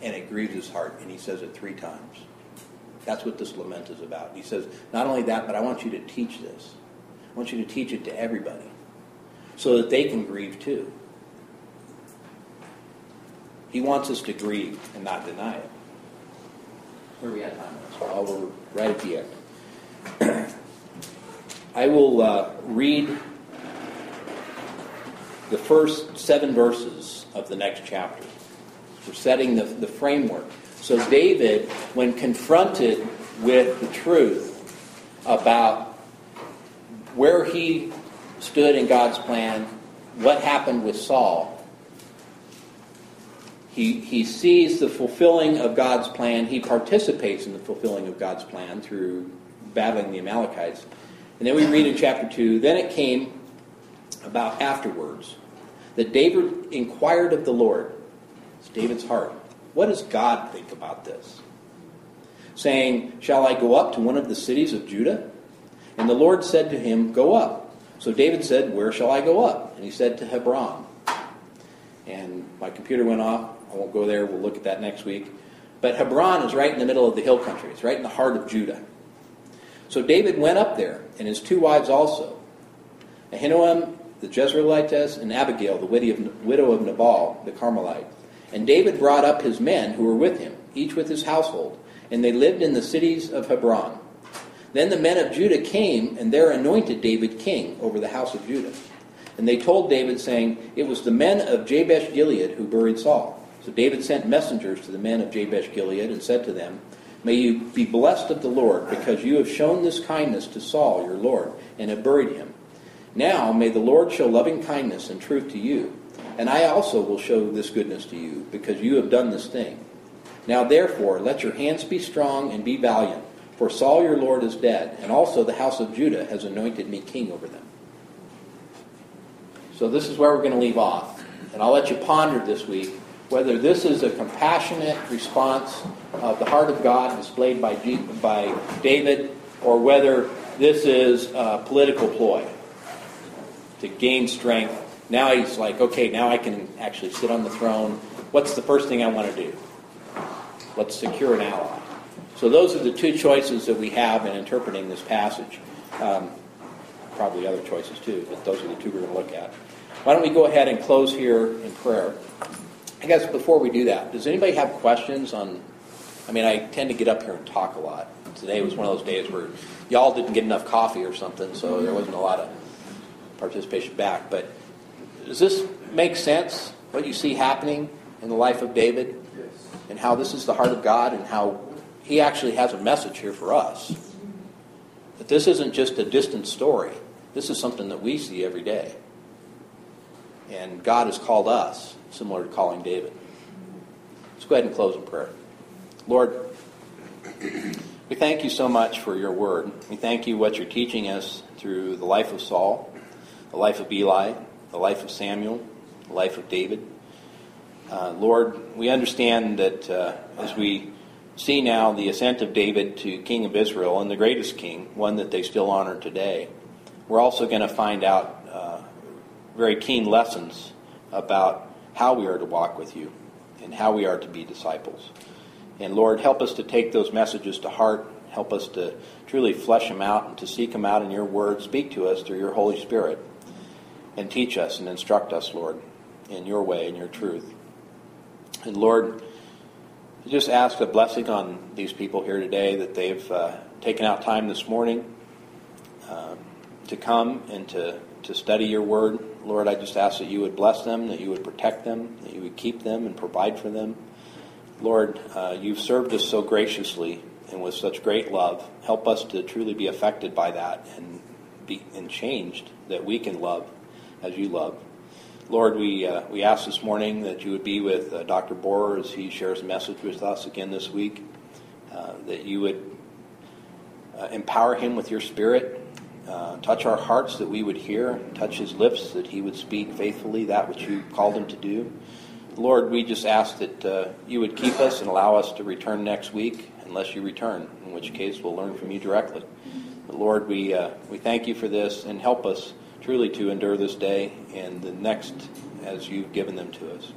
And it grieves his heart, and he says it three times. That's what this lament is about. He says, not only that, but I want you to teach this. I want you to teach it to everybody so that they can grieve too. He wants us to grieve and not deny it. Where are we at time? Well, we're right at the end. [clears throat] I will uh, read the first seven verses of the next chapter. We're setting the, the framework. So, David, when confronted with the truth about where he stood in God's plan, what happened with Saul, he, he sees the fulfilling of God's plan. He participates in the fulfilling of God's plan through battling the Amalekites. And then we read in chapter 2 Then it came about afterwards that David inquired of the Lord. It's David's heart. What does God think about this? Saying, Shall I go up to one of the cities of Judah? And the Lord said to him, Go up. So David said, Where shall I go up? And he said, To Hebron. And my computer went off. I won't go there. We'll look at that next week. But Hebron is right in the middle of the hill country. It's right in the heart of Judah. So David went up there, and his two wives also, Ahinoam the Jezreelitess and Abigail the widow of Nabal the Carmelite. And David brought up his men who were with him, each with his household, and they lived in the cities of Hebron. Then the men of Judah came, and there anointed David king over the house of Judah. And they told David, saying, It was the men of Jabesh Gilead who buried Saul. So David sent messengers to the men of Jabesh Gilead and said to them, May you be blessed of the Lord, because you have shown this kindness to Saul your Lord, and have buried him. Now may the Lord show loving kindness and truth to you, and I also will show this goodness to you, because you have done this thing. Now therefore, let your hands be strong and be valiant, for Saul your Lord is dead, and also the house of Judah has anointed me king over them. So this is where we're going to leave off. And I'll let you ponder this week whether this is a compassionate response of the heart of God displayed by, G- by David, or whether this is a political ploy to gain strength. Now he's like, okay, now I can actually sit on the throne. What's the first thing I want to do? Let's secure an ally. So those are the two choices that we have in interpreting this passage. Um, probably other choices too, but those are the two we're going to look at. Why don't we go ahead and close here in prayer? I guess before we do that, does anybody have questions on? I mean, I tend to get up here and talk a lot. Today was one of those days where y'all didn't get enough coffee or something, so there wasn't a lot of participation back. But does this make sense? What you see happening in the life of David, Yes. and how this is the heart of God, and how he actually has a message here for us. That this isn't just a distant story. This is something that we see every day. And God has called us, similar to calling David. Let's go ahead and close in prayer. Lord, we thank you so much for your word. We thank you what you're teaching us through the life of Saul, the life of Eli, the life of Samuel, the life of David. Uh, Lord, we understand that uh, as we see now the ascent of David to King of Israel and the greatest king, one that they still honor today, we're also going to find out very keen lessons about how we are to walk with you and how we are to be disciples. And Lord, help us to take those messages to heart. Help us to truly flesh them out and to seek them out in your word. Speak to us through your Holy Spirit and teach us and instruct us, Lord, in your way and your truth. And Lord, just ask a blessing on these people here today that they've uh, taken out time this morning um, to come and to, to study your word. Lord, I just ask that you would bless them, that you would protect them, that you would keep them and provide for them. Lord, uh, you've served us so graciously and with such great love. Help us to truly be affected by that and be and changed that we can love as you love. Lord, we, uh, we ask this morning that you would be with uh, Dr. Borer as he shares a message with us again this week, uh, that you would uh, empower him with your spirit, uh, touch our hearts that we would hear, touch his lips that he would speak faithfully that which you called him to do. Lord, we just ask that uh, you would keep us and allow us to return next week, unless you return, in which case we'll learn from you directly. But Lord, we, we thank you for this and help us truly to endure this day and the next as you've given them to us.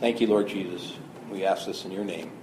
Thank you, Lord Jesus. We ask this in your name.